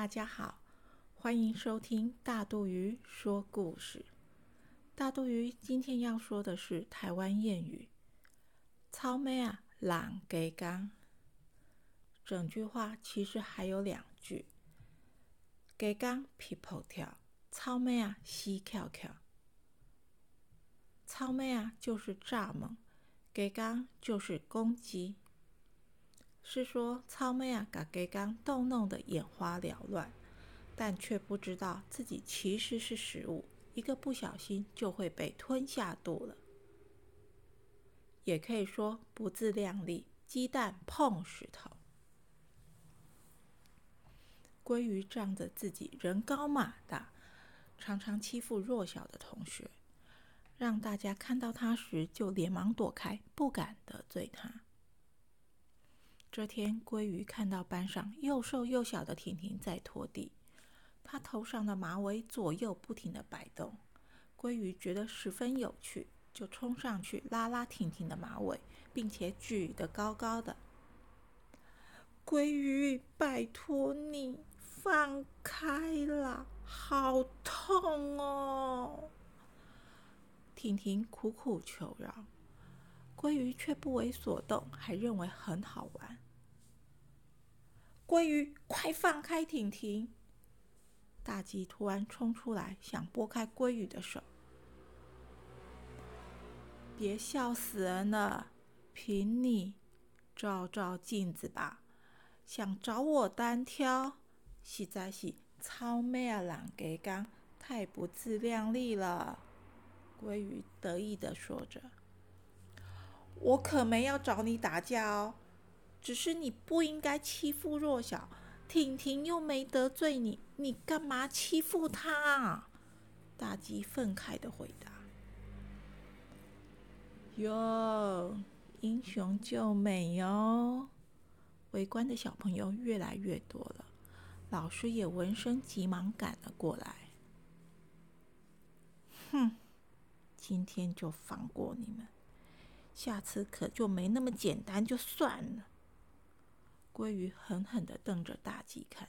大家好，欢迎收听大肚鱼说故事。大肚鱼今天要说的是台湾谚语“草莓啊，懒给刚”。整句话其实还有两句：“给刚皮跑跳，草莓啊西跳跳。”草莓啊就是蚱蜢，给刚就是公鸡。是说草妹啊，把给刚逗弄得眼花缭乱，但却不知道自己其实是食物，一个不小心就会被吞下肚了。也可以说不自量力，鸡蛋碰石头。鲑鱼仗着自己人高马大，常常欺负弱小的同学，让大家看到他时就连忙躲开，不敢得罪他。这天，鲑鱼看到班上又瘦又小的婷婷在拖地，她头上的马尾左右不停的摆动。鲑鱼觉得十分有趣，就冲上去拉拉婷婷的马尾，并且举得高高的。鲑鱼，拜托你放开啦，好痛哦！婷婷苦苦求饶。鲑鱼却不为所动，还认为很好玩。鲑鱼，快放开婷婷！大吉突然冲出来，想拨开鲑鱼的手。别笑死人了，凭你照照镜子吧，想找我单挑，实在是超咩啊！懒给刚，太不自量力了。鲑鱼得意的说着。我可没要找你打架哦，只是你不应该欺负弱小。婷婷又没得罪你，你干嘛欺负她？大吉愤慨的回答。哟，英雄救美哟！围观的小朋友越来越多了，老师也闻声急忙赶了过来。哼，今天就放过你们。下次可就没那么简单，就算了。鲑鱼狠狠的瞪着大吉看，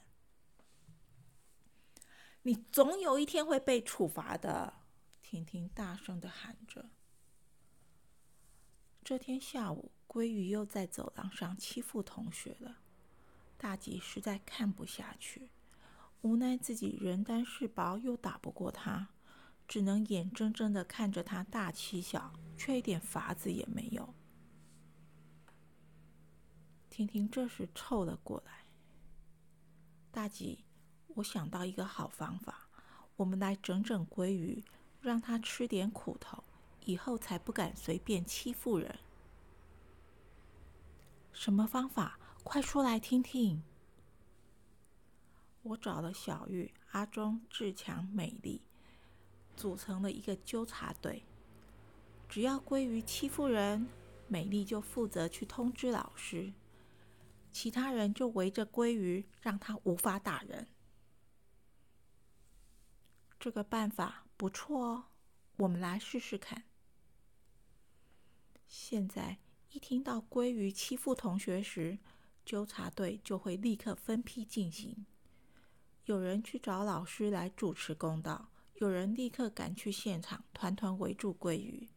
你总有一天会被处罚的。婷婷大声的喊着。这天下午，鲑鱼又在走廊上欺负同学了。大吉实在看不下去，无奈自己人单势薄，又打不过他。只能眼睁睁的看着他大欺小，却一点法子也没有。婷婷这时凑了过来：“大吉，我想到一个好方法，我们来整整鲑鱼，让他吃点苦头，以后才不敢随便欺负人。”什么方法？快说来听听。我找了小玉、阿忠、志强、美丽。组成了一个纠察队，只要鲑鱼欺负人，美丽就负责去通知老师，其他人就围着鲑鱼，让他无法打人。这个办法不错哦，我们来试试看。现在一听到鲑鱼欺负同学时，纠察队就会立刻分批进行，有人去找老师来主持公道。有人立刻赶去现场，团团围住鲑鱼。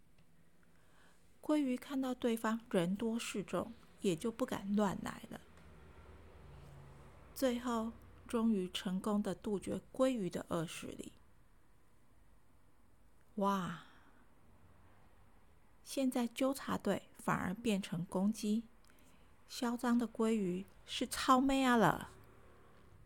鲑鱼看到对方人多势众，也就不敢乱来了。最后，终于成功的杜绝鲑鱼的恶势力。哇！现在纠察队反而变成攻击，嚣张的鲑鱼是超妹啊了。